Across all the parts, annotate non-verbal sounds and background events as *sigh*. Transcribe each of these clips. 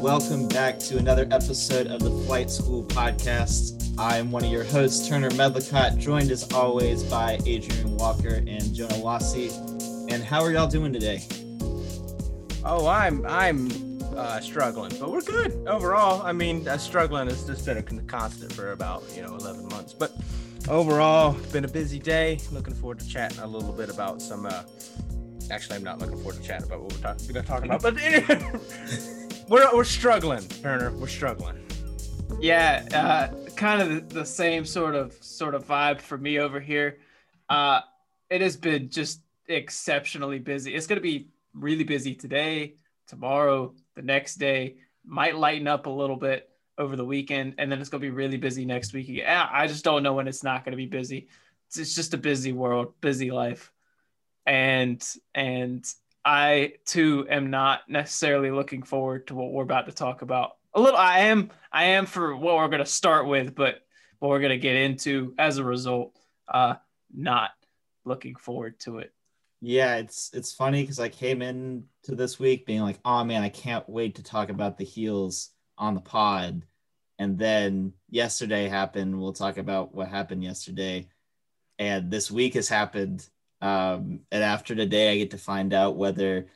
welcome back to another episode of the Flight School Podcast. I'm one of your hosts, Turner Medlicott, joined as always by Adrian Walker and Jonah Lassie. And how are y'all doing today? Oh, I'm I'm uh, struggling, but we're good overall. I mean, uh, struggling has just been a constant for about you know 11 months, but overall, been a busy day. Looking forward to chatting a little bit about some. Uh, actually, I'm not looking forward to chatting about what we're, talk- we're talking about, but *laughs* we're we're struggling, Turner. We're struggling. Yeah, uh, kind of the same sort of sort of vibe for me over here. Uh, it has been just exceptionally busy. It's going to be really busy today, tomorrow, the next day. Might lighten up a little bit over the weekend, and then it's going to be really busy next week. I just don't know when it's not going to be busy. It's just a busy world, busy life, and and I too am not necessarily looking forward to what we're about to talk about. A little, I am, I am for what we're going to start with, but what we're going to get into as a result, uh, not looking forward to it. Yeah, it's it's funny because I came in to this week being like, oh man, I can't wait to talk about the heels on the pod. And then yesterday happened. We'll talk about what happened yesterday. And this week has happened. Um, and after today, I get to find out whether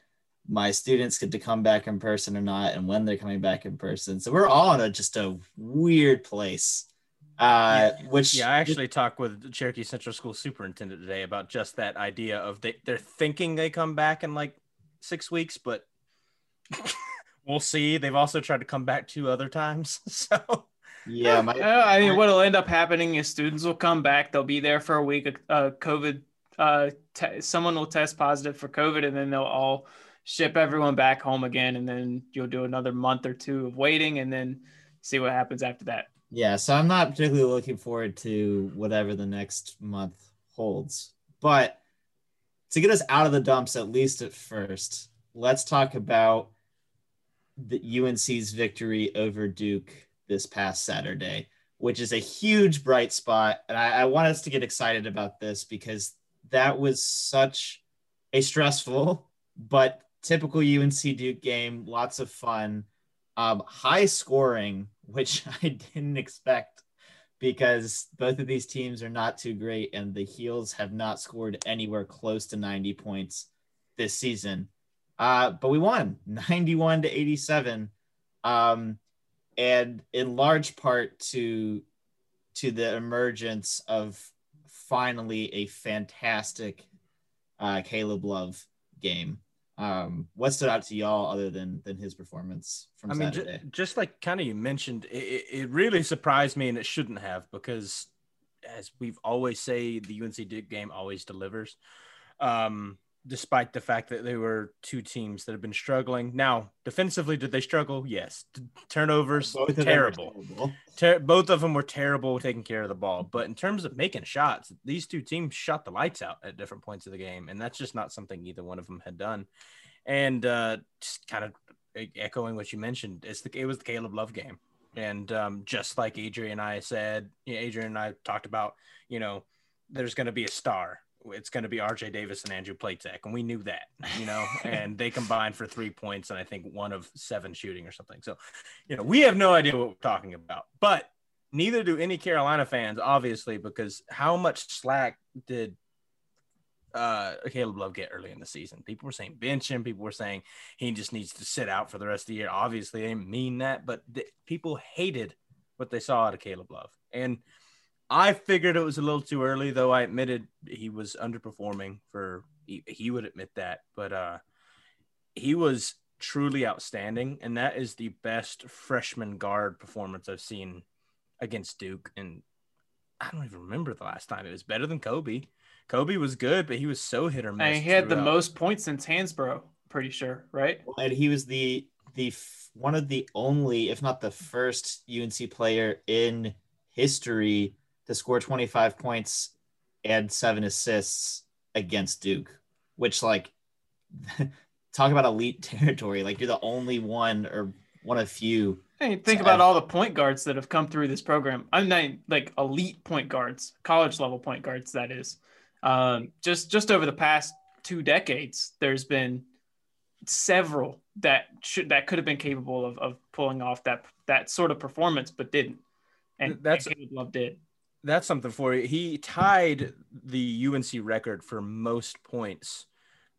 my students get to come back in person or not and when they're coming back in person. So we're all in a just a weird place. Uh, yeah. which yeah, I actually talked with Cherokee Central School superintendent today about just that idea of they they're thinking they come back in like six weeks, but *laughs* we'll see. They've also tried to come back two other times, *laughs* so yeah. My, I mean, what'll end up happening is students will come back. They'll be there for a week. Uh, COVID, uh, te- someone will test positive for COVID, and then they'll all ship everyone back home again, and then you'll do another month or two of waiting, and then see what happens after that. Yeah, so I'm not particularly looking forward to whatever the next month holds. But to get us out of the dumps, at least at first, let's talk about the UNC's victory over Duke this past Saturday, which is a huge bright spot. And I, I want us to get excited about this because that was such a stressful but typical UNC Duke game. Lots of fun, um, high scoring which *laughs* I didn't expect because both of these teams are not too great and the Heels have not scored anywhere close to 90 points this season. Uh, but we won *laughs* 91 to 87. Um, and in large part to to the emergence of finally a fantastic uh, Caleb Love game. Um, what stood out to y'all other than than his performance from I mean, Saturday? J- just like kind of you mentioned, it, it really surprised me, and it shouldn't have because, as we've always say, the UNC Duke game always delivers. Um, despite the fact that they were two teams that have been struggling. Now, defensively, did they struggle? Yes. Turnovers, Both terrible. terrible. Ter- both of them were terrible taking care of the ball. But in terms of making shots, these two teams shot the lights out at different points of the game, and that's just not something either one of them had done. And uh, just kind of echoing what you mentioned, it's the it was the Caleb Love game, and um, just like Adrian and I said, you know, Adrian and I talked about, you know, there's going to be a star it's going to be RJ Davis and Andrew Platek. And we knew that, you know, *laughs* and they combined for three points and I think one of seven shooting or something. So, you know, we have no idea what we're talking about, but neither do any Carolina fans, obviously, because how much slack did uh, Caleb Love get early in the season? People were saying bench him. People were saying he just needs to sit out for the rest of the year. Obviously, they didn't mean that, but th- people hated what they saw out of Caleb Love. And, I figured it was a little too early, though. I admitted he was underperforming. For he, he would admit that, but uh, he was truly outstanding, and that is the best freshman guard performance I've seen against Duke. And I don't even remember the last time it was better than Coby. Coby was good, but he was so hit or miss. And he had throughout. the most points since Hansbrough, pretty sure, right? And he was the the one of the only, if not the first, UNC player in history to score 25 points and seven assists against Duke, which like *laughs* talk about elite *laughs* territory. Like you're the only one or one of few. Hey, think about all the point guards that have come through this program. I'm not like elite point guards, college level point guards. That is, um, just just over the past two decades, there's been several that should that could have been capable of, of pulling off that that sort of performance, but didn't. And That's- and Caleb Love did. That's something for you. He tied the UNC record for most points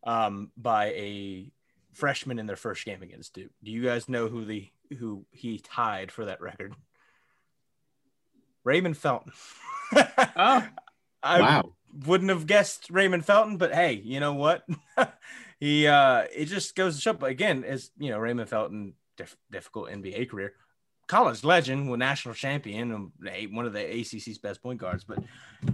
um, by a freshman in their first game against Duke. Do you guys know who the who he tied for that record? Raymond Felton. *laughs* Oh, I wow. wouldn't have guessed Raymond Felton, but hey, you know what? *laughs* he uh it just goes to show. But again, as you know, Raymond Felton diff- difficult NBA career, college legend, well, national champion, um, one of the ACC's best point guards. But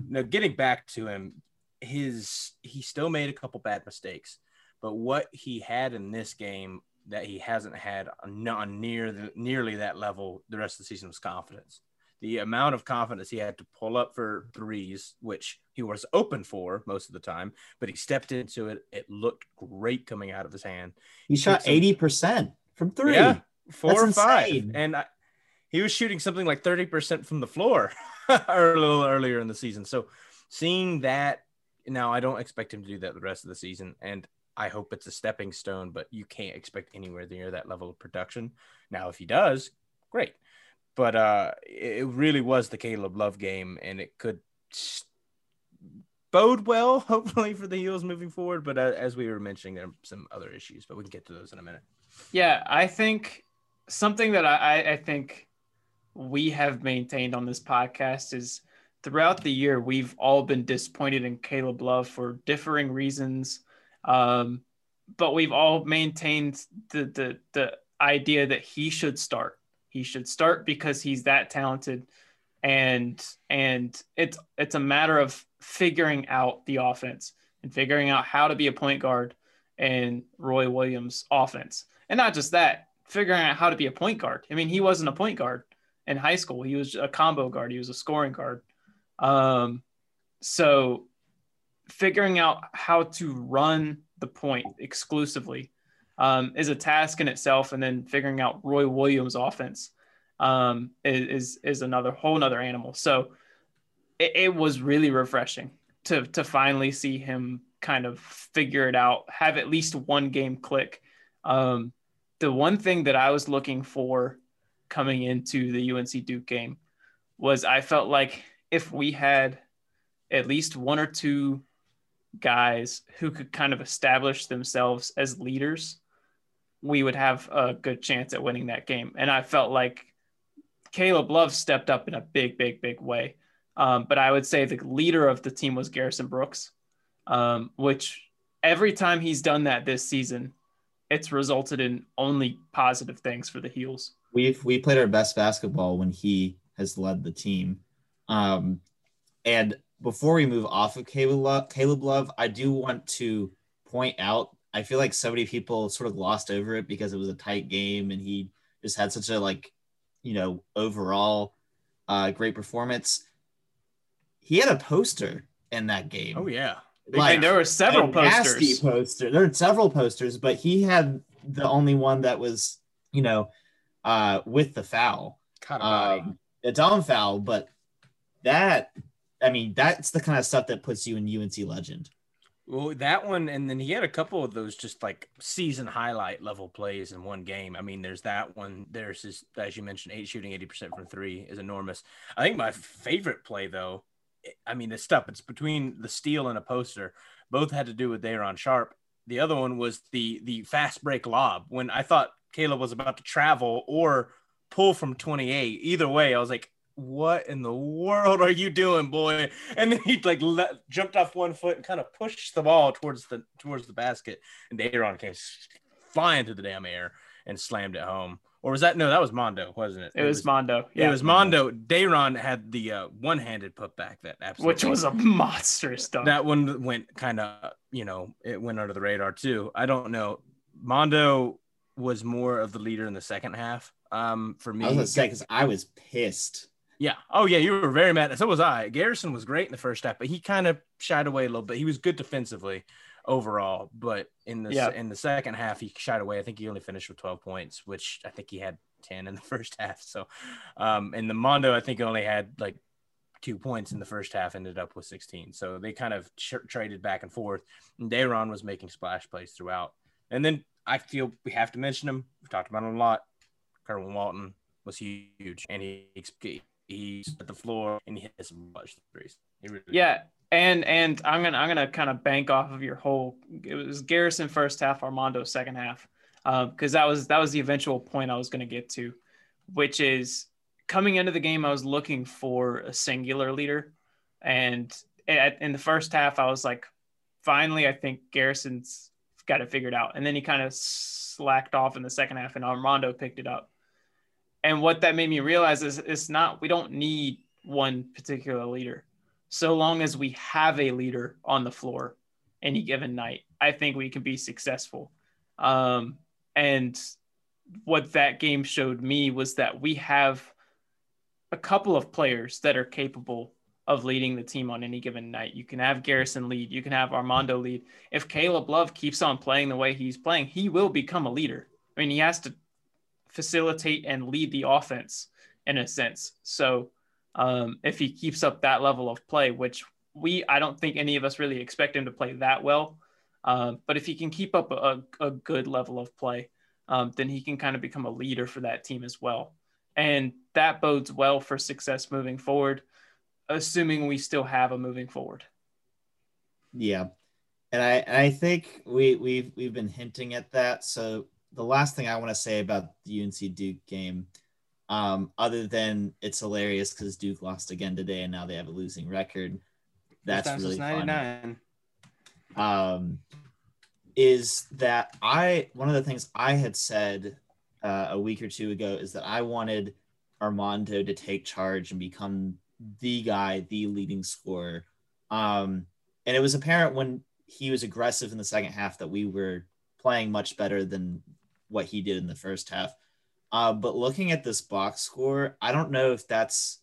know, getting back to him, his he still made a couple bad mistakes, but what he had in this game that he hasn't had on, near the, nearly that level the rest of the season was confidence the amount of confidence he had to pull up for threes, which he was open for most of the time, but he stepped into it. It looked great coming out of his hand. He shot eighty percent from three. Yeah, four That's or five, insane. and I, he was shooting something like thirty percent from the floor or *laughs* a little earlier in the season. So seeing that now, I don't expect him to do that the rest of the season, and I hope it's a stepping stone. But you can't expect anywhere near that level of production. Now, if he does, great. But uh, it really was the Caleb Love game, and it could bode well, *laughs* hopefully, for the Heels moving forward. But uh, as we were mentioning, there are some other issues, but we can get to those in a minute. yeah. I think something that I- I think we have maintained on this podcast is throughout the year we've all been disappointed in Caleb Love for differing reasons, um, but we've all maintained the the the idea that he should start. He should start because he's that talented, and and it's it's a matter of figuring out the offense and figuring out how to be a point guard in Roy Williams' offense, and not just that, figuring out how to be a point guard. I mean, he wasn't a point guard in high school; he was a combo guard. He was a scoring guard. Um, so figuring out how to run the point exclusively um, is a task in itself, and then figuring out Roy Williams' offense um, is, is another whole nother animal. So it, it was really refreshing to to finally see him kind of figure it out, have at least one game click. Um, the one thing that I was looking for coming into the UNC Duke game was I felt like if we had at least one or two guys who could kind of establish themselves as leaders, we would have a good chance at winning that game. And I felt like Caleb Love stepped up in a big, big, big way. Um, but I would say the leader of the team was Garrison Brooks, um, which every time he's done that this season, it's resulted in only positive things for the Heels. We've we played our best basketball when he has led the team. Um, and before we move off of Caleb Love, Caleb Love, I do want to point out. I feel like so many people sort of glossed over it because it was a tight game and he just had such a like, you know, overall uh, great performance. He had a poster in that game. Oh yeah, Like, and there were several a nasty posters. poster. There were several posters, but he had the only one that was, you know, uh, with the foul. a body. Um, a dumb foul, but that, I mean, that's the kind of stuff that puts you in UNC legend. Well, that one, and then he had a couple of those just like season highlight level plays in one game. I mean, there's that one. There's his, as you mentioned, eight shooting 80% from three is enormous. I think my favorite play, though, I mean, it's stuff. It's between the steal and a poster. Both had to do with Day'Ron Sharpe. The other one was the the fast break lob when I thought Caleb was about to travel or pull from 28. Either way, I was like, what in the world are you doing, boy? And then he like le- jumped off one foot and kind of pushed the ball towards the towards the basket, and Day'Ron came flying through the damn air and slammed it home. Or was that no? That was Mondo, wasn't it? It was Mondo. Yeah, It was Mondo. Day'Ron had the uh, one-handed putback that absolutely, which was a monstrous dunk. that one went kind of you know it went under the radar too. I don't know. Mondo was more of the leader in the second half. Um, for me, I was gonna say because I was pissed. yeah. Oh, yeah. You were very mad. So was I. Garrison was great in the first half, but he kind of shied away a little bit. He was good defensively overall, but in the Yeah. in the second half, he shied away. I think he only finished with 12 points, which I think he had 10 in the *laughs* first half. So, um, and the Mondo, I think only had like two points in the first half, ended up with 16. So they kind of tr- traded back and forth. And Day'Ron was making splash plays throughout. And then I feel we have to mention him. We've talked about him a lot. Kerwin Walton was huge, and he he's at the floor and he hit some clutch threes. Really yeah, and and I'm gonna I'm gonna kind of bank off of your whole. It was Garrison first half, Armando second half, because um, that was that was the eventual point I was gonna get to, which is coming into the game. I was looking for a singular leader, and at, in the first half, I was like, finally, I think Garrison's got it figured out, and then he kind of slacked off in the second half, and Armando picked it up. And what that made me realize is it's not we don't need one particular leader so long as we have a leader on the floor any given night, I think we can be successful. Um, and what that game showed me was that we have a couple of players that are capable of leading the team on any given night. You can have Garrison lead, you can have Armando lead. If Caleb Love keeps on playing the way he's playing, he will become a leader. I mean, he has to facilitate and lead the offense in a sense. So um, if he keeps up that level of play, which we I don't think any of us really expect him to play that well. Um, but if he can keep up a, a good level of play, um, then he can kind of become a leader for that team as well. And that bodes well for success moving forward, assuming we still have a moving forward. Yeah. And I, and I think we, we've, we've been hinting at that. So the last thing I want to say about the UNC Duke game um, other than it's hilarious because Duke lost again today and now they have a losing record. That's really funny. Um, is that I one of the things I had said uh, a week or two ago is that I wanted Armando to take charge and become the guy, the leading scorer. Um, and it was apparent when he was aggressive in the second half that we were playing much better than what he did in the first half. Uh, but looking at this box score, I don't know if that's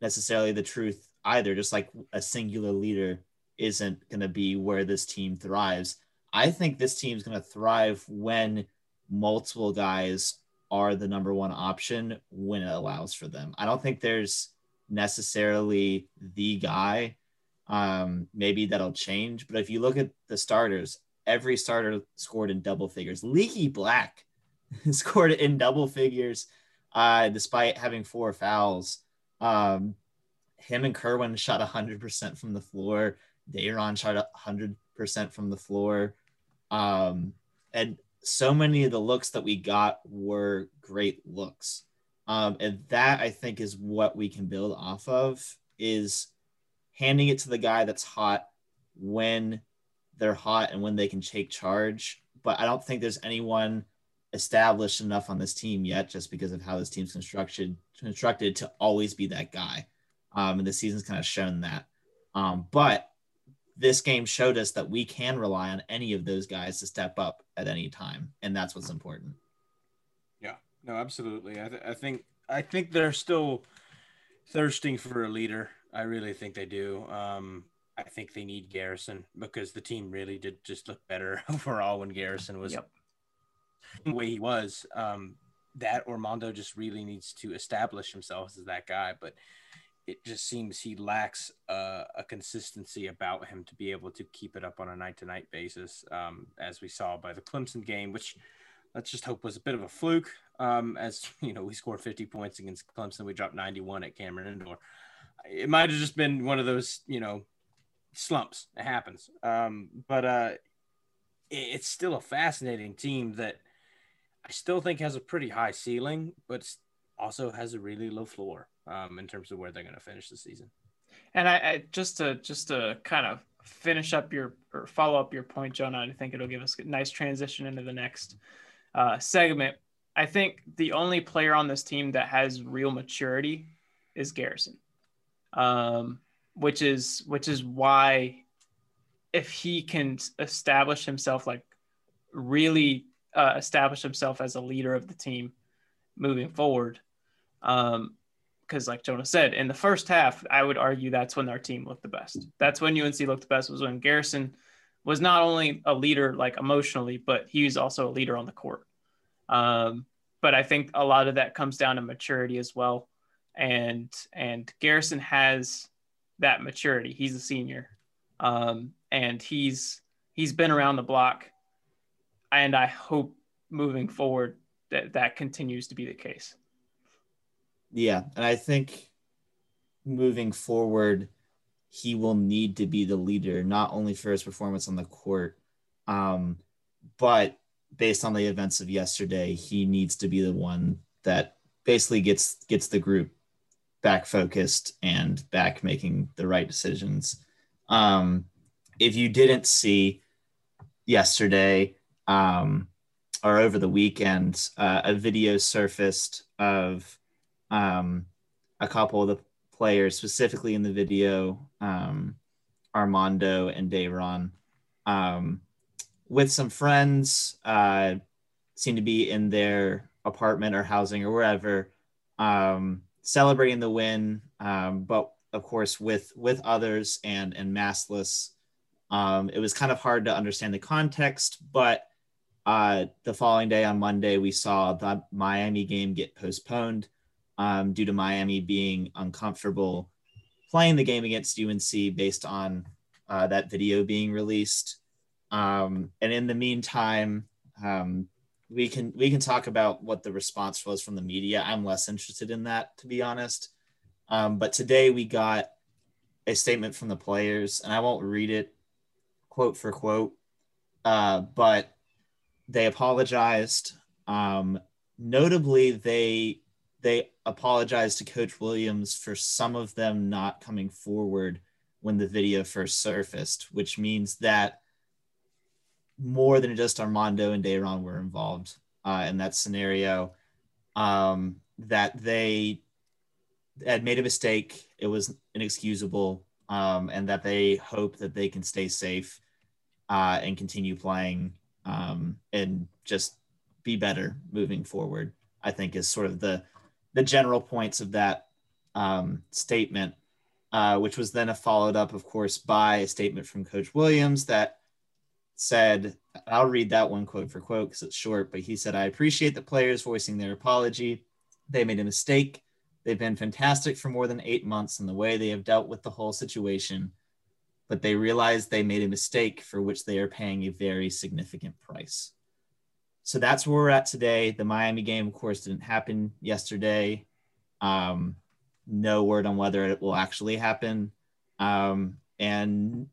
necessarily the truth either. Just like a singular leader isn't going to be where this team thrives. I think this team's going to thrive when multiple guys are the number one option when it allows for them. I don't think there's necessarily the guy. Um, maybe that'll change. But if you look at the starters, every starter scored in double figures. Leaky Black *laughs* scored in double figures uh, despite having four fouls. Um, him and Kerwin shot 100% from the floor. Day'Ron shot 100% from the floor. Um, and so many of the looks that we got were great looks. Um, and that I think is what we can build off of is handing it to the guy that's hot when they're hot and when they can take charge. But I don't think there's anyone established enough on this team yet, just because of how this team's constructed constructed to always be that guy. Um, and the season's kind of shown that. Um, but this game showed us that we can rely on any of those guys to step up at any time, and that's what's important. No, absolutely. I, th- I think I think they're still thirsting for a leader. I really think they do. Um, I think they need Garrison because the team really did just look better *laughs* overall when Garrison was yep the way he was, um, that Armando just really needs to establish himself as that guy. But it just seems he lacks uh, a consistency about him to be able to keep it up on a night to night basis, um, as we saw by the Clemson game, which let's just hope was a bit of a fluke. Um, as *laughs* you know, we scored 50 points against Clemson, we dropped 91 at Cameron Indoor. It might have just been one of those, you know, slumps. It happens. Um, but uh, it's still a fascinating team that I still think has a pretty high ceiling, but also has a really low floor um, in terms of where they're going to finish the season. And I, I, just to just to kind of finish up your or follow up your point, Jonah, I think it'll give us a nice transition into the next uh, segment. I think the only player on this team that has real maturity is Garrison, um, which is which is why if he can establish himself like really uh, establish himself as a leader of the team moving forward. Um, because like Jonah said, in the first half, I would argue that's when our team looked the best. That's when UNC looked the best was when Garrison was not only a leader like emotionally, but he was also a leader on the court. Um, but I think a lot of that comes down to maturity as well. And and Garrison has that maturity. He's a senior, um, and he's he's been around the block and I hope moving forward that that continues to be the case. Yeah, and I think moving forward, he will need to be the leader, not only for his performance on the court, um, but based on the events of yesterday, he needs to be the one that basically gets gets the group back focused and back making the right decisions. Um, if you didn't see yesterday um, or over the weekend, uh, a video surfaced of um, a couple of the players, specifically in the video, um, Armando and Day'Ron, um, with some friends, uh, seem to be in their apartment or housing or wherever, um, celebrating the win, um, but of course with with others and and maskless. Um, it was kind of hard to understand the context, but uh, the following day on Monday, we saw the Miami game get postponed um, due to Miami being uncomfortable playing the game against UNC based on uh, that video being released. Um, and in the meantime, um, we can we can talk about what the response was from the media. I'm less interested in that, to be honest. Um, but today we got a statement from the players, and I won't read it quote for quote, uh, but they apologized. Um, notably, they they apologized to Coach Williams for some of them not coming forward when the video first surfaced, which means that more than just Armando and Day'Ron were involved uh, in that scenario. Um, that they had made a mistake, it was inexcusable, um, and that they hope that they can stay safe uh, and continue playing um, and just be better moving forward. I think is sort of the the general points of that um, statement, uh, which was then followed up, of course, by a statement from Coach Williams that said, I'll read that one quote for quote because it's short, but he said, I appreciate the players voicing their apology. They made a mistake. They've been fantastic for more than eight months in the way they have dealt with the whole situation, but they realized they made a mistake for which they are paying a very significant price. So that's where we're at today. The Miami game, of course, didn't happen yesterday. Um, no word on whether it will actually happen. Um, and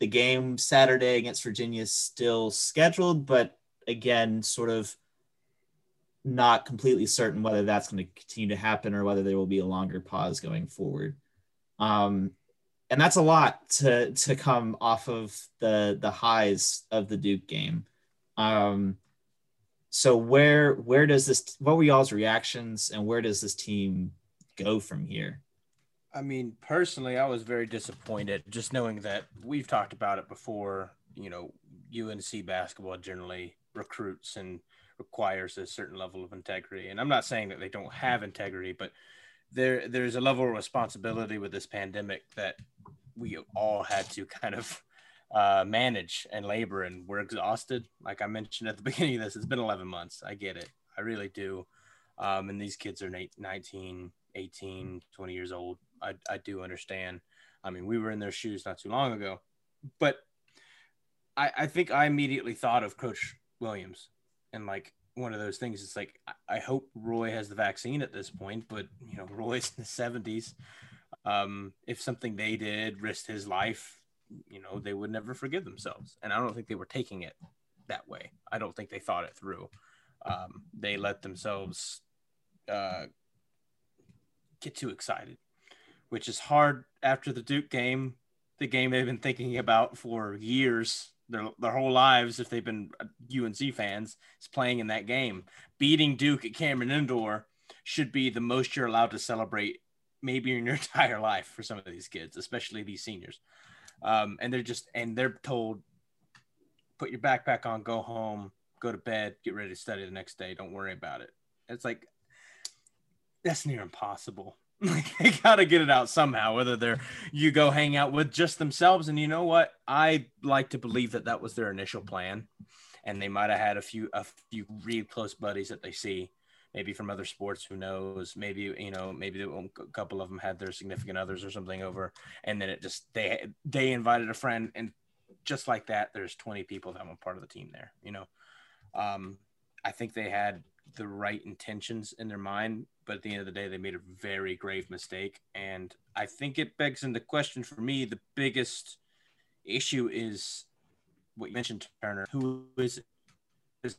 the game Saturday against Virginia is still scheduled, but again, sort of not completely certain whether that's going to continue to happen or whether there will be a longer pause going forward. Um, and that's a lot to to come off of the the highs of the Duke game. Um, so where where does this? What were y'all's reactions, and where does this team go from here? I mean, personally, I was very disappointed just knowing that we've talked about it before. You know, UNC basketball generally recruits and requires a certain level of integrity. And I'm not saying that they don't have integrity, but there there's a level of responsibility with this pandemic that we all had to kind of uh, manage and labor, and we're exhausted. Like I mentioned at the *laughs* beginning of this, it's been 11 months. I get it. I really do. Um, and these kids are 19, 18, 20 years old. I, I do understand. I mean, we were in their shoes not too long ago, but I, I think I immediately thought of Coach Williams and like one of those things. It's like I hope Roy has the vaccine at this point, but you know, *laughs* Roy's in the seventies. Um, if something they did risked his life, you know, they would never forgive themselves. And I don't think they were taking it that way. I don't think they thought it through. Um, they let themselves uh, get too excited which is hard after the Duke game, the game they've been thinking about for years, their, their whole lives, if they've been UNC fans, is playing in that game. Beating Duke at Cameron Indoor should be the most you're allowed to celebrate maybe in your *laughs* entire life for some of these kids, especially these seniors. Um, and they're just, and they're told, put your backpack on, go home, go to bed, get ready to study the next day. Don't worry about it. It's like, that's near impossible *laughs* they gotta get it out somehow. Whether they're you go hang out with just themselves, and you know what? I like to believe that that was their initial plan, and they might have had a few a few real close buddies that they see, maybe from other sports. Who knows? Maybe you know, maybe a couple of them had their significant others or something over, and then it just they they invited a friend, and just like that, there's 20 people that were part of the team there. You know, Um, I think they had the right intentions in their mind, but at the end of the day, they made a very grave mistake. And I think it begs into question for me the biggest issue is what you mentioned, Turner. Who is is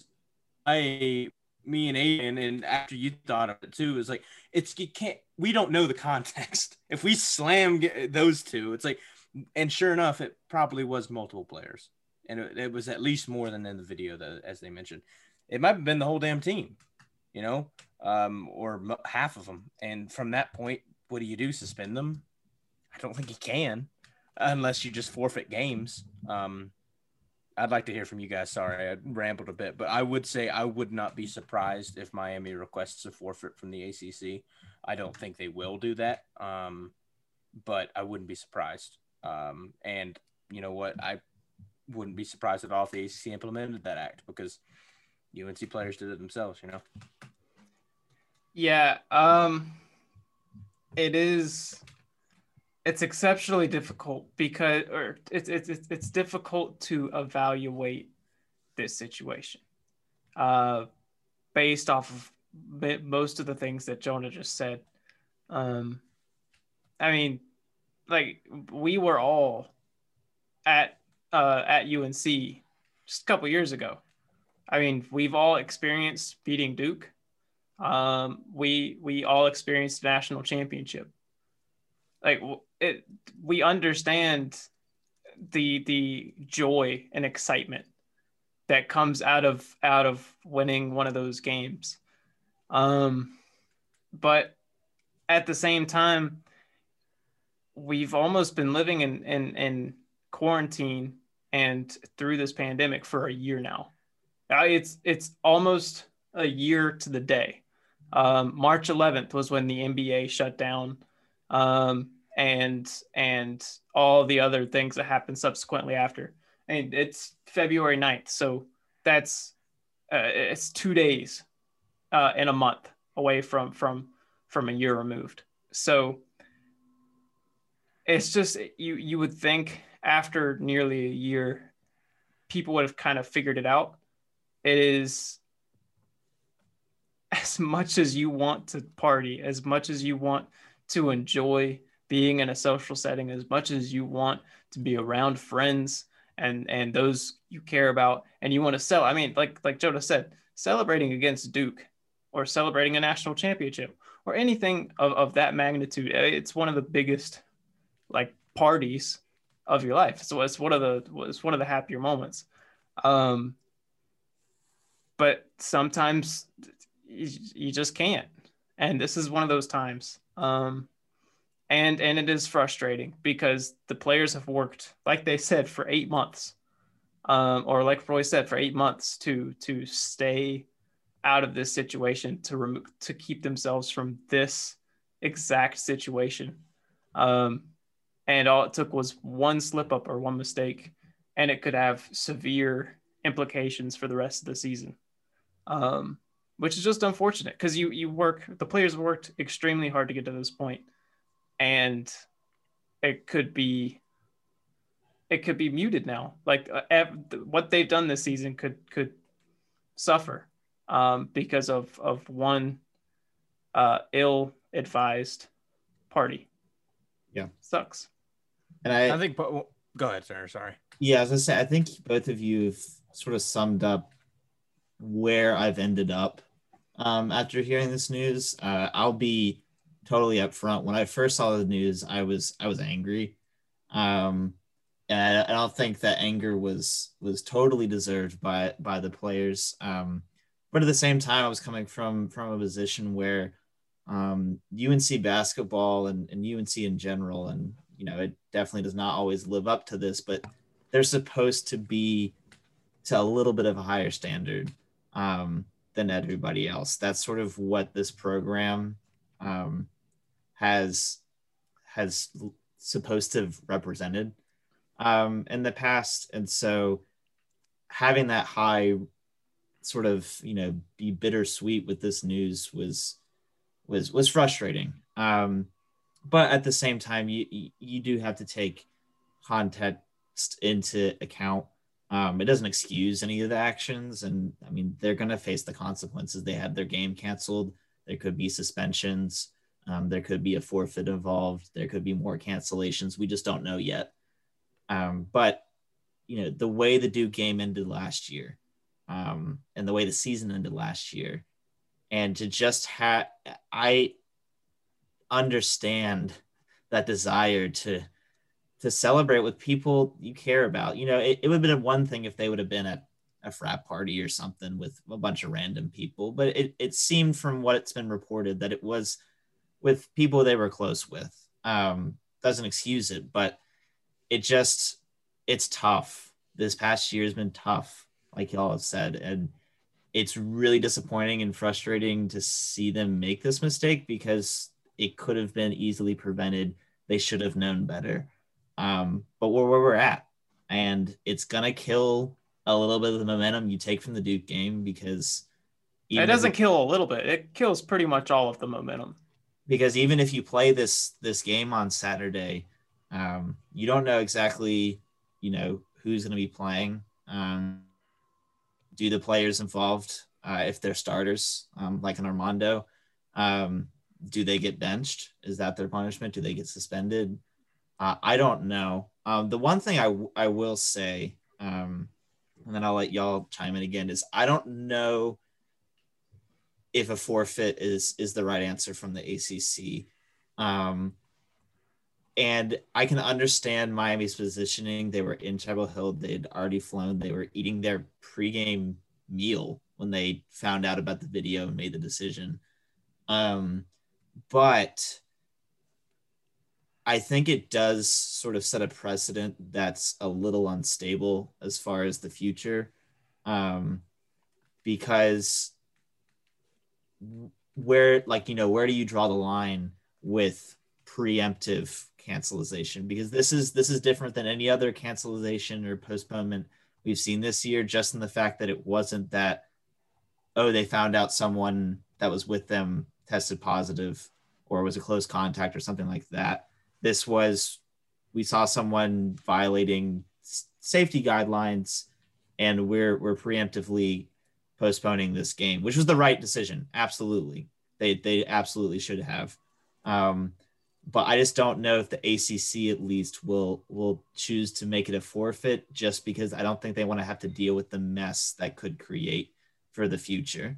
I me and Aiden, and after you thought of it too, is like it's you can't we don't know the context. *laughs* If we slam those two, it's like, and sure enough, it probably was multiple players, and it, it was at least more than in the video that as they mentioned. It might have been the whole damn team, you know, um, or half of them. And from that point, what do you do? Suspend them? I don't think you can, unless you just forfeit games. Um, I'd like to hear from you guys. Sorry, I rambled a bit, but I would say I would not be surprised if Miami requests a forfeit from the ACC. I don't think they will do that, um, but I wouldn't be surprised. Um, and you know what? I wouldn't be surprised at all if the ACC implemented that act because UNC players did it themselves. You know. Yeah. Um, it is it's exceptionally difficult because or it's it's it's difficult to evaluate this situation uh based off of most of the things that Jonah just said um I mean like we were all at uh at UNC just a couple years ago I mean we've all experienced beating Duke. Um we we all experienced national championship. Like it we understand the the joy and excitement that comes out of out of winning one of those games. Um but at the same time we've almost been living in in, in quarantine and through this pandemic for a year now it's it's almost a year to the day um, march 11th was when the nba shut down um, and and all the other things that happened subsequently after. And it's February 9th, so that's uh, it's two days uh, in a month away from from from a year removed. So it's just you you would think after nearly a year, people would have kind of figured it out. It is as much as you want to party, as much as you want to enjoy being in a social setting as much as you want to be around friends and and those you care about and you want to sell i mean like like Jonah said celebrating against duke or celebrating a national championship or anything of, of that magnitude eh, it's one of the biggest like parties of your life. So it's one of the it's one of the happier moments. Um but sometimes you, just can't. And this is one of those times. Um and and it is frustrating because the players have worked like they said for eight months um, or like roy said for eight months to to stay out of this situation to remove to keep themselves from this exact situation. Um, and all it took was one slip up or one mistake and it could have severe implications for the rest of the season um, which is just unfortunate because you you work the players worked extremely hard to get to this point and it could be it could be muted now. Like uh, ev- what they've done this season could could suffer um, because of of one uh, ill advised party. Yeah, sucks. And I, I think. Go ahead, sir. Sorry. Yeah, as I say, I think both of you have sort of summed up where I've ended up um, after hearing this news. Uh, I'll be totally upfront. When I first saw the news, I was I was angry, um, and I, don't think that anger was was totally deserved by by the players. Um, but at the same time, I was coming from from a position where um, UNC basketball and, and UNC in general, and you know, it definitely does not always live up to this, but they're supposed to be to a little bit of a higher standard um, than everybody else. That's sort of what this program um, has has supposed to have represented um, in the past, and so having that high sort of you know be bittersweet with this news was was was frustrating. Um, but at the same time, you you do have to take context into account. Um, it doesn't excuse any of the actions, and I mean they're going to face the consequences. They had their game canceled. There could be suspensions. Um, there could be a forfeit involved. There could be more cancellations. We just don't know yet. Um, but you know the way the Duke game ended last year, um, and the way the season ended last year, and to just have I understand that desire to to celebrate with people you care about. You know, it, it would have been one thing if they would have been at a frat party or something with a bunch of random people, but it, it seemed from what it's been reported that it was with people they were close with. Um, doesn't excuse it, but it just it's tough. This past year has been tough, like y'all have said, and it's really disappointing and frustrating to see them make this mistake because it could have been easily prevented. They should have known better. Um, but we're where we're at, and it's gonna kill a little bit of the momentum you take from the Duke game because it doesn't kill a little bit; it kills pretty much all of the momentum. Because even if you play this this game on Saturday, um, you don't know exactly, you know, who's going to be playing. Um, do the players involved, uh, if they're starters, um, like an Armando, um, do they get benched? Is that their punishment? Do they get suspended? Uh, I don't know. Um, the one thing I, w- I will say, um, and then I'll let y'all chime in again, is I don't know if a forfeit is is the right answer from the ACC. Um, and I can understand Miami's positioning. They were in Chapel Hill. They'd already flown. They were eating their pregame meal when they found out about the video and made the decision. Um, but I think it does sort of set a precedent that's a little unstable as far as the future. Um, because where, like, you know, where do you draw the line with preemptive cancellation because this is this is different than any other cancellation or postponement we've seen this year just in the fact that it wasn't that oh they found out someone that was with them tested positive or was a close contact or something like that this was we saw someone violating safety guidelines and we're we're preemptively postponing this game which was the right decision. Absolutely. They they absolutely should have. Um, but I just don't know if the ACC at least will will choose to make it a forfeit just because I don't think they want to have to deal with the mess that could create for the future.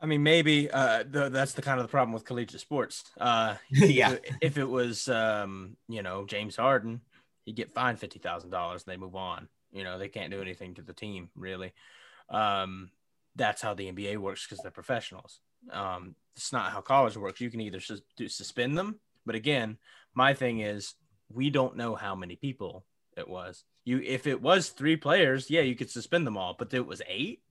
I mean, maybe uh, the, that's the kind of the problem with collegiate sports. Uh, *laughs* yeah, if, if, it was, um, you know, James Harden, he'd get fined fifty thousand dollars and they move on. You know, they can't do anything to the team really. Um, that's how the NBA works because they're professionals. Um, it's not how college works. You can either sus- suspend them but again, my thing is we don't know how many people it was. You if it was three players, yeah, you could suspend them all. But it was eight.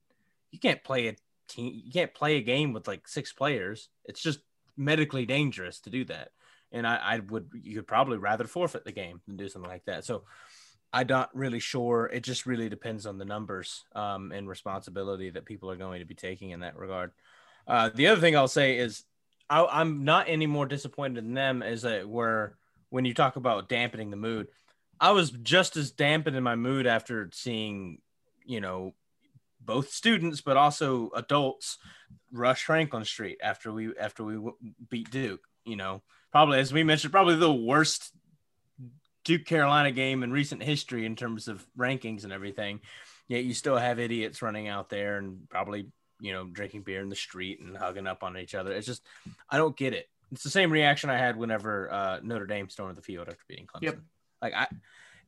You can't play a team. You can't play a game with like six players. It's just medically dangerous to do that. And I, I would you could probably rather forfeit the game than do something like that. So I'm not really sure. It just really depends on the numbers um, and responsibility that people are going to be taking in that regard. Uh, the other thing I'll say is I, am not any more disappointed in them as it were when you talk about dampening the mood. I was just as dampened in my mood after seeing, you know, both students but also adults rush Franklin Street after we after we beat Duke. You know, probably as we mentioned, probably the worst Duke Carolina game in recent history in terms of rankings and everything. Yet you still have idiots running out there and probably you know, drinking beer in the street and hugging up on each other. It's just, I don't get it. It's the same reaction I had whenever uh, Notre Dame stormed the field after beating Clemson. Yep. Like I,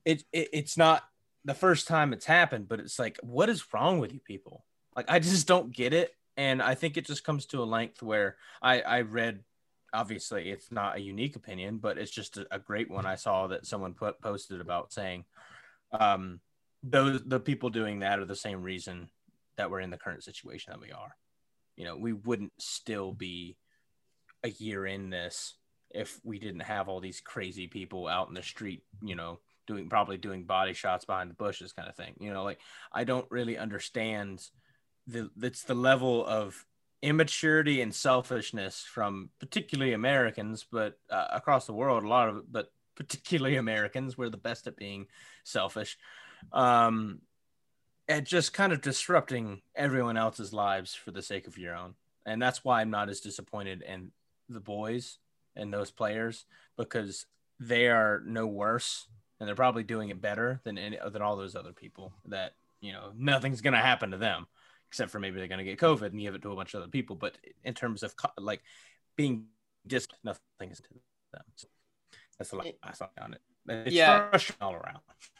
it, it, it's not the first time it's happened, but it's like, what is wrong with you people? Like I just don't get it, and I think it just comes to a length where I, I read. Obviously, it's not a unique opinion, but it's just a, a great one I saw that someone put posted about saying, um, those the people doing that are the same reason that we're in the current situation that we are. You know, we wouldn't still be a year in this if we didn't have all these crazy people out in the street, you know, doing probably doing body shots behind the bushes kind of thing. You know, like I don't really understand the it's the level of immaturity and selfishness from particularly Americans, but uh, across the world, a lot of but particularly *laughs* Americans, we're the best at being selfish. Um, at just kind of disrupting everyone else's lives for the sake of your own. And that's why I'm not as disappointed in the boys and those players because they are no worse and they're probably doing it better than any, than all those other people that you know nothing's going to happen to them except for maybe they're going to get covid and give it to a bunch of other people but in terms of like being just nothing is to them so that's a lot i saw on it it's Yeah. all around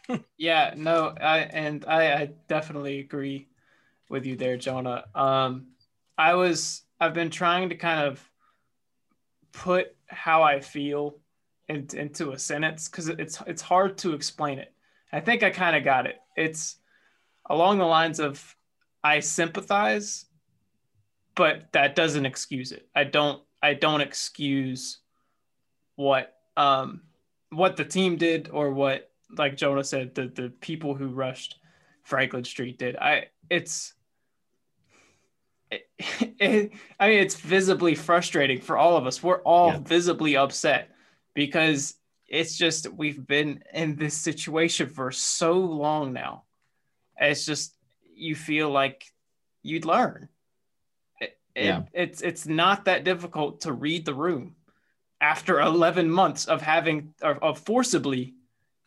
*laughs* Yeah, no, I and I, I definitely agree with you there, Jonah. Um, I was I've been trying to kind of put how I feel in, into a sentence because it's it's hard to explain it. I think I kind of got it. It's along the lines of I sympathize, but that doesn't excuse it. I don't I don't excuse what um what the team did or what like Jonah said, the the people who rushed Franklin Street did. I it's it, *laughs* it- I mean it's visibly frustrating for all of us. We're all Yeah. visibly upset because it's just we've been in this situation for so long now. It's just you feel like you'd learn. It, it- Yeah. it's it's not that difficult to read the room after 11 months of having of, of forcibly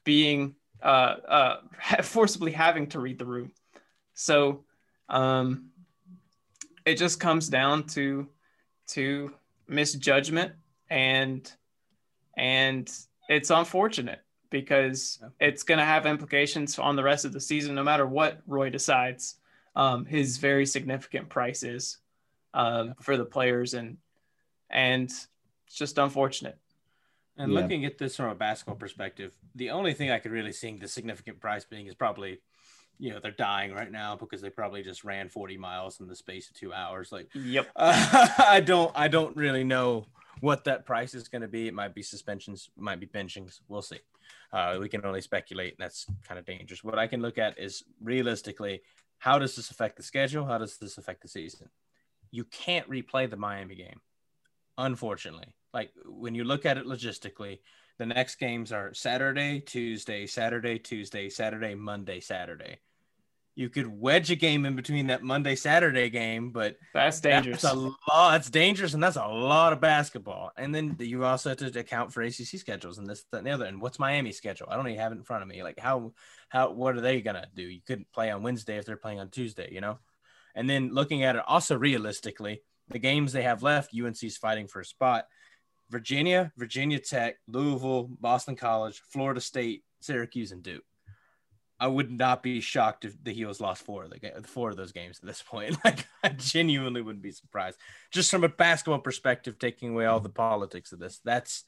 being uh, uh, *laughs* forcibly having to read the room. So um, it just comes down to to misjudgment and and it's unfortunate because it's going to have implications on the rest of the season no matter what Roy decides. Um, his very significant price is um, for the players and and it's just unfortunate. And Yeah. looking at this from a basketball perspective, the only thing I could really see the significant price being is probably, you know, they're dying right now because they probably just ran 40 miles in the space of two hours. Like, Yep. uh, *laughs* I don't, I don't really know what that price is going to be. It might be suspensions, might be benchings. We'll see. Uh, we can only speculate, and that's kind of dangerous. What I can look at is realistically, how does this affect the schedule? How does this affect the season? You can't replay the Miami game unfortunately. Like when you look at it logistically, the next games are Saturday, Tuesday, Saturday, Tuesday, Saturday, Monday, Saturday. You could wedge a game in between that Monday Saturday game, but That's dangerous. That's a lot. That's dangerous, and that's a lot of basketball. And then you also have to account for ACC schedules and this, that, and the other. And what's Miami's schedule? I don't even have it in front of me. Like how, how, what are they gonna do? You couldn't play on Wednesday if they're playing on Tuesday, you know. And then looking at it also realistically, the games they have left, UNC's fighting for a spot. Virginia, Virginia Tech, Louisville, Boston College, Florida State, Syracuse, and Duke. I would not be shocked if the Heels lost four of the four of those games at this point. *laughs* Like I genuinely wouldn't be surprised. Just from a basketball perspective, taking away all the politics of this, that's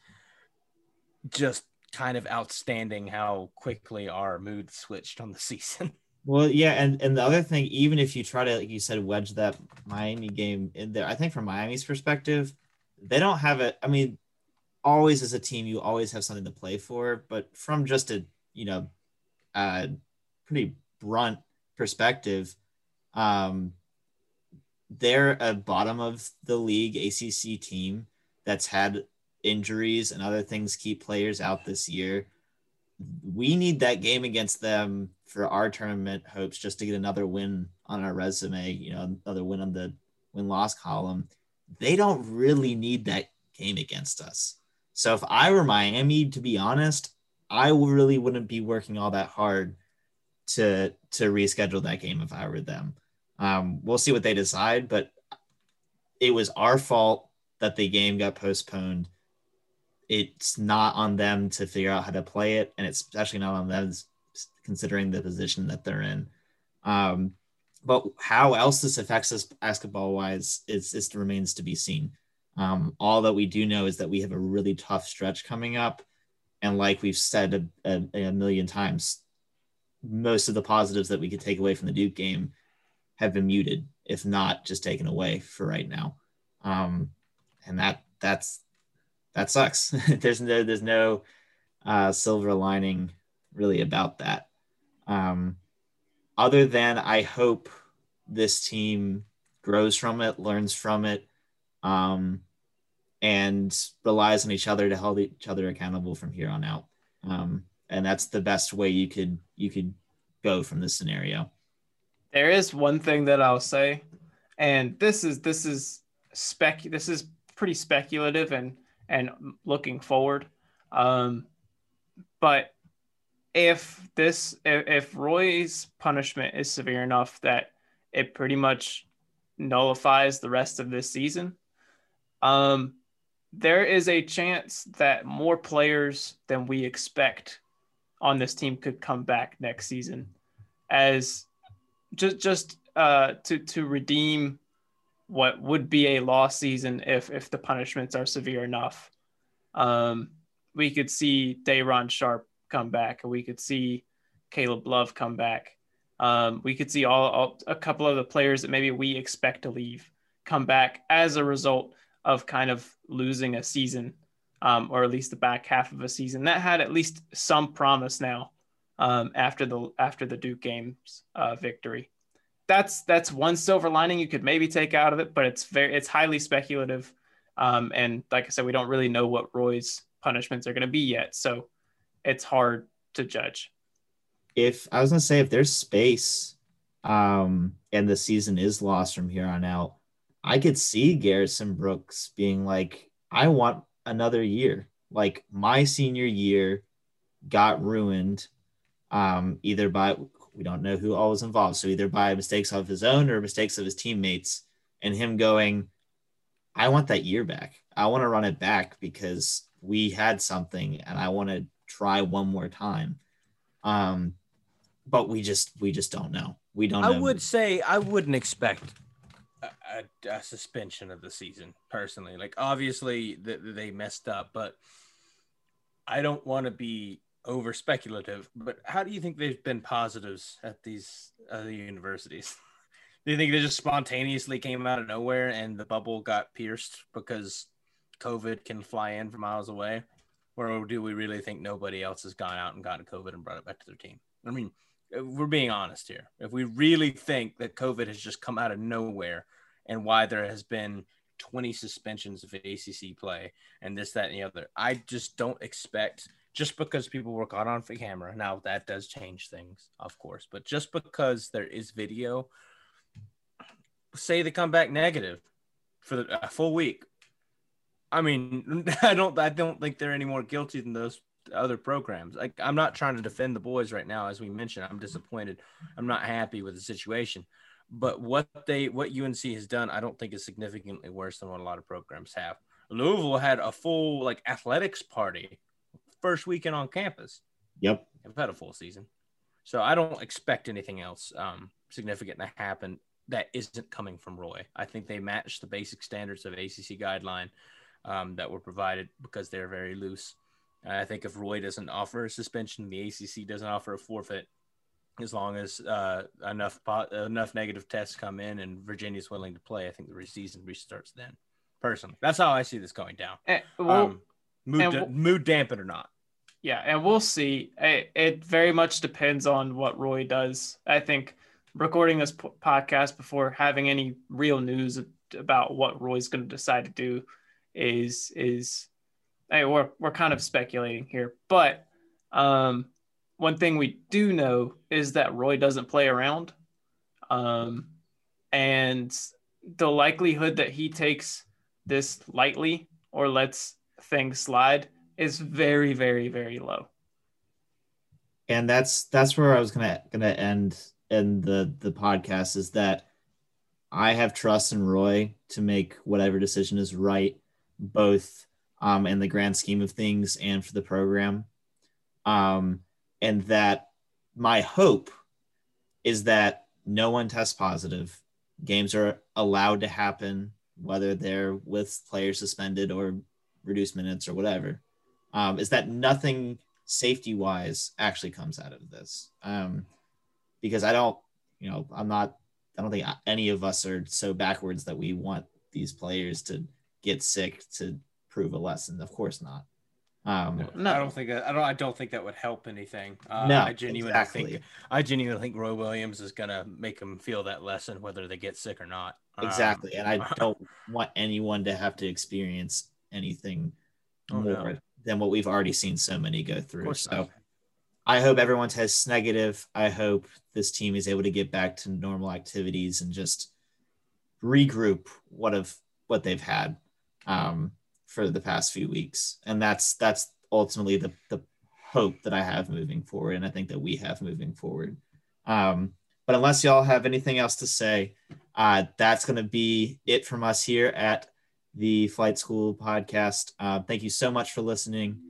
just kind of outstanding how quickly our mood switched on the *laughs* season. Well, yeah, and and the other thing, even if you try to, like you said, wedge that Miami game in there, I think from Miami's perspective, they don't have it. I mean, always as a team, you always have something to play for, but from just a you know, uh, pretty brunt perspective, um, they're a bottom of the league ACC team that's had injuries and other things keep players out this year we need that game against them for our tournament hopes just to get another win on our resume, you know, another win on the win loss column. They don't really need that game against us. So if I were Miami, to be honest, I really wouldn't be working all that hard to to reschedule that game if I were them. Um, we'll see what they decide, but it was our fault that the game got postponed it's not on them to figure out how to play it, and it's especially not on them considering the position that they're in. Um, but how else this affects us basketball wise is, is remains to be seen. Um, all that we do know is that we have a really tough stretch coming up, and like we've said a, a, a million times, most of the positives that we could take away from the Duke game have been muted, if not just taken away for right now. Um, and that that's that sucks. *laughs* there's no there's no uh, silver lining really about that. Um, other than I hope this team grows from it, learns from it, um, and relies on each other to hold each other accountable from here on out. Um, and that's the best way you could you could go from this scenario. There is one thing that I'll say, and this is this is spec this is pretty speculative and and looking forward. Um, but if this if, Roy's punishment is severe enough that it pretty much nullifies the rest of this season, um, there is a chance that more players than we expect on this team could come back next season as just just uh, to to redeem what would be a lost season if if the punishments are severe enough. Um, we could see Day'Ron Sharpe come back, and we could see Caleb Love come back. Um, we could see all, all, a couple of the players that maybe we expect to leave come back as a result of kind of losing a season, um, or at least the back half of a season that had at least some promise now um, after the after the Duke games uh, victory that's that's one silver lining you could maybe take out of it, but it's very it's highly speculative. Um, and like I said, we don't really know what Roy's punishments are going to be yet, so it's hard to judge. If I was going to say if there's space, um, and the season is lost from here on out, I could see Garrison Brooks being like, "I want another year. Like my senior year got ruined, um, either by we don't know who all was involved. So either by mistakes of his own or mistakes of his teammates, and him going, I want that year back. I want to run it back because we had something and I want to try one more time. Um, but we just we just don't know. We don't. I know. would say I wouldn't expect a, a, suspension of the season personally. Like obviously the, they messed up, but I don't want to be over speculative, but how do you think they've been positives at these other universities? *laughs* do you think they just spontaneously came out of nowhere and the bubble got pierced because COVID can fly in from miles away? Or do we really think nobody else has gone out and gotten COVID and brought it back to their team? I mean, we're being honest here. If we really think that COVID has just come out of nowhere and why there has been 20 suspensions of ACC play and this, that, and the other, I just don't expect just because people were caught on camera. Now that does change things, of course, but just because there is video, say they come back negative for a full week. I mean, *laughs* I don't, I don't think they're any more guilty than those other programs. Like, I'm not trying to defend the boys right now, as we mentioned. I'm disappointed. I'm not happy with the situation, but what they, what UNC has done, I don't think is significantly worse than what a lot of programs have. Louisville had a full like athletics party first weekend on campus. Yep. I've had a full season. So I don't expect anything else um, significant to happen that isn't coming from Roy. I think they match the basic standards of ACC guideline um, that were provided because they're very loose. I think if Roy doesn't offer a suspension, the ACC doesn't offer a forfeit. As long as uh, enough enough negative tests come in and Virginia's willing to play, I think the season restarts then. Personally, that's how I see this going down. And, eh, well, um, mood, da- mood dampen or not. Yeah, and we'll see. It, it very much depends on what Roy does. I think recording this podcast before having any real news about what Roy's going to decide to do is is hey, we're we're kind of speculating here. But um, one thing we do know is that Roy doesn't play around, um, and the likelihood that he takes this lightly or lets things slide is very, very, very low. And that's that's where I was gonna gonna end in the the podcast is that I have trust in Roy to make whatever decision is right, both um, in the grand scheme of things and for the program. Um, and that my hope is that no one tests positive. Games are allowed to happen, whether they're with players suspended or reduced minutes or whatever um, is that nothing safety wise actually comes out of this. Um, because I don't, you know, I'm not, I don't think any of us are so backwards that we want these players to get sick to prove a lesson. Of course not. Um, no, I don't think that, I don't. I don't think that would help anything. Uh, no, I genuinely exactly. think. I genuinely think Roy Williams is gonna make them feel that lesson, whether they get sick or not. Exactly, um, and I *laughs* don't want anyone to have to experience anything oh, more. No than what we've already seen so many go through. So, I hope everyone tests negative. I hope this team is able to get back to normal activities and just regroup what of what they've had um, for the past few weeks. And that's that's ultimately the the hope that I have moving forward, and I think that we have moving forward. Um, but unless y'all have anything else to say, uh, that's going to be it from us here at the Flight School podcast. Uh, thank you so much for listening.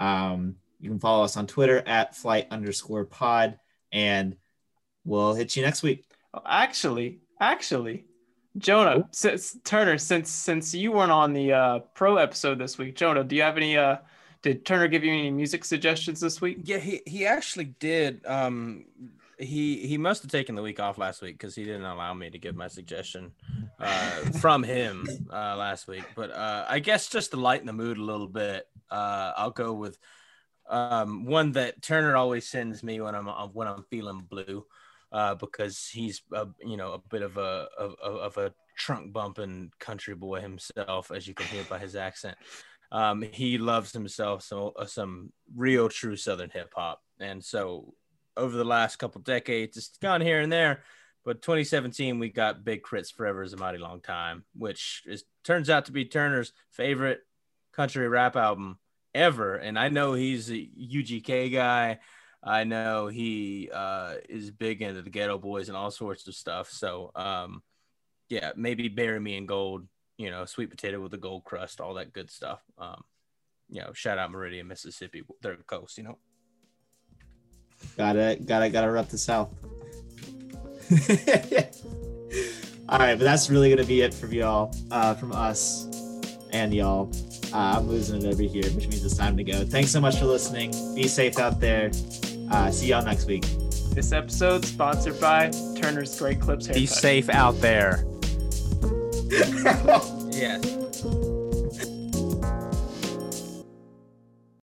Um, you can follow us on Twitter at flight underscore pod, and we'll hit you next week. Actually, actually, Jonah, since Turner, since since you weren't on the uh, pro episode this week, Jonah, do you have any? Uh, did Turner give you any music suggestions this week? Yeah, he he actually did. Um, he he must have taken the week off last week because he didn't allow me to give my suggestion uh, *laughs* from him uh, last week. But uh, I guess just to lighten the mood a little bit, uh, I'll go with um, one that Turner always sends me when I'm when I'm feeling blue, uh, because he's a, you know a bit of a of, of a trunk bumping country boy himself, as you can hear by his accent. Um, he loves himself some some real true Southern hip hop, and so over the last couple decades. It's gone here and there, but 2017 we got Big K.R.I.T.'s Forever is a Mighty Long Time, which is turns out to be Turner's favorite country rap album ever. And I know he's a UGK guy. I know he uh, is big into the Geto Boys and all sorts of stuff. So um, yeah, maybe bury me in gold. You know, sweet potato with a gold crust, all that good stuff. Um, you know, shout out Meridian, Mississippi, third coast. You know. Gotta, gotta, gotta rep the South. *laughs* All right, but that's really gonna be it from y'all, uh, from us and y'all. Uh, I'm losing it over here, which means it's time to go. Thanks so much for listening. Be safe out there. Uh, see y'all next week. This episode sponsored by Turner's Great Clips Haircut. Be safe out there. *laughs* yes.